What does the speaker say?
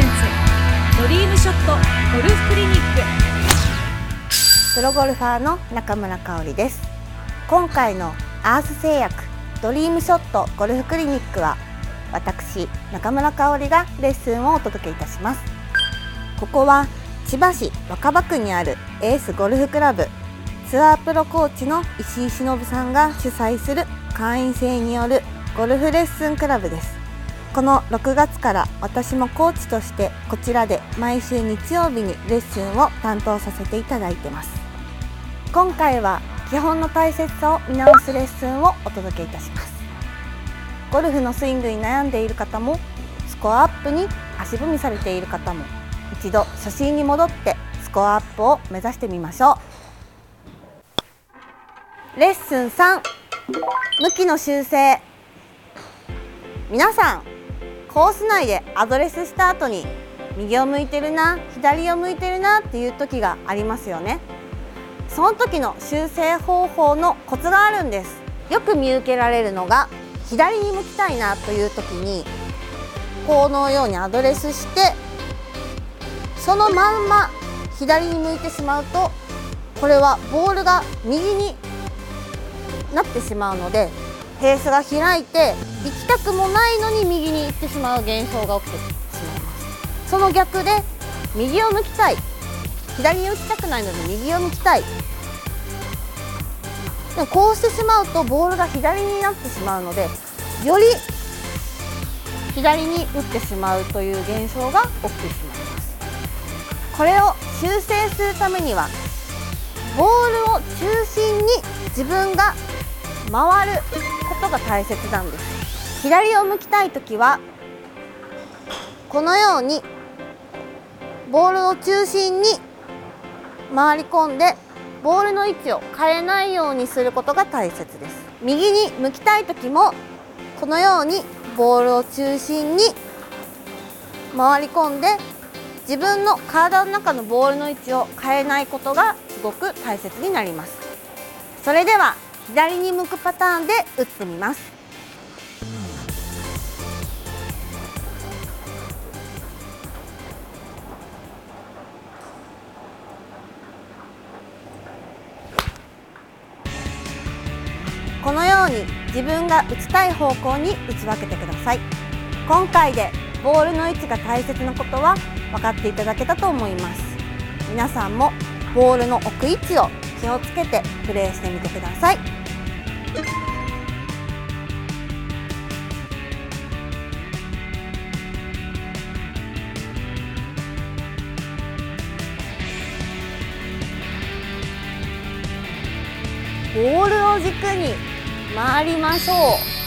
ゼンツドリームショットゴルフクリニック。プロゴルファーの中村香織です。今回のアース製薬ドリームショットゴルフクリニックは私中村香織がレッスンをお届けいたします。ここは千葉市若葉区にあるエースゴルフクラブ。ツアープロコーチの石井忍さんが主催する会員制によるゴルフレッスンクラブです。この6月から私もコーチとしてこちらで毎週日曜日にレッスンを担当させていただいてます。今回は基本の大切さを見直すレッスンをお届けいたします。ゴルフのスイングに悩んでいる方もスコアアップに足踏みされている方も一度初心に戻ってスコアアップを目指してみましょう。レッスン3向きの修正。皆さんコース内でアドレスした後に右を向いてるな左を向いてるなっていう時がありますよね。その時の修正方法のコツがあるんです。よく見受けられるのが左に向きたいなという時にこのようにアドレスしてそのまんま左に向いてしまうとこれはボールが右になってしまうのでースが開いて行きたくもないのに右に行ってしまう現象が起きてしまいます。その逆で右を向きたい。左に打ちたくないので右を向きたい。でもこうしてしまうとボールが左になってしまうのでより左に打ってしまうという現象が起きてしまいます。これを修正するためにはボールを中心に自分が回ることが大切なんです。左を向きたい時はこのようにボールを中心に回り込んでボールの位置を変えないようにすることが大切です。右に向きたい時もこのようにボールを中心に回り込んで自分の体の中のボールの位置を変えないことがすごく大切になります。それでは左に向くパターンで打ってみます。このように自分が打ちたい方向に打ち分けてください。今回でボールの位置が大切なことは分かっていただけたと思います。皆さんもボールの置く位置を気をつけてプレーしてみてください。ボールを軸に回りましょう。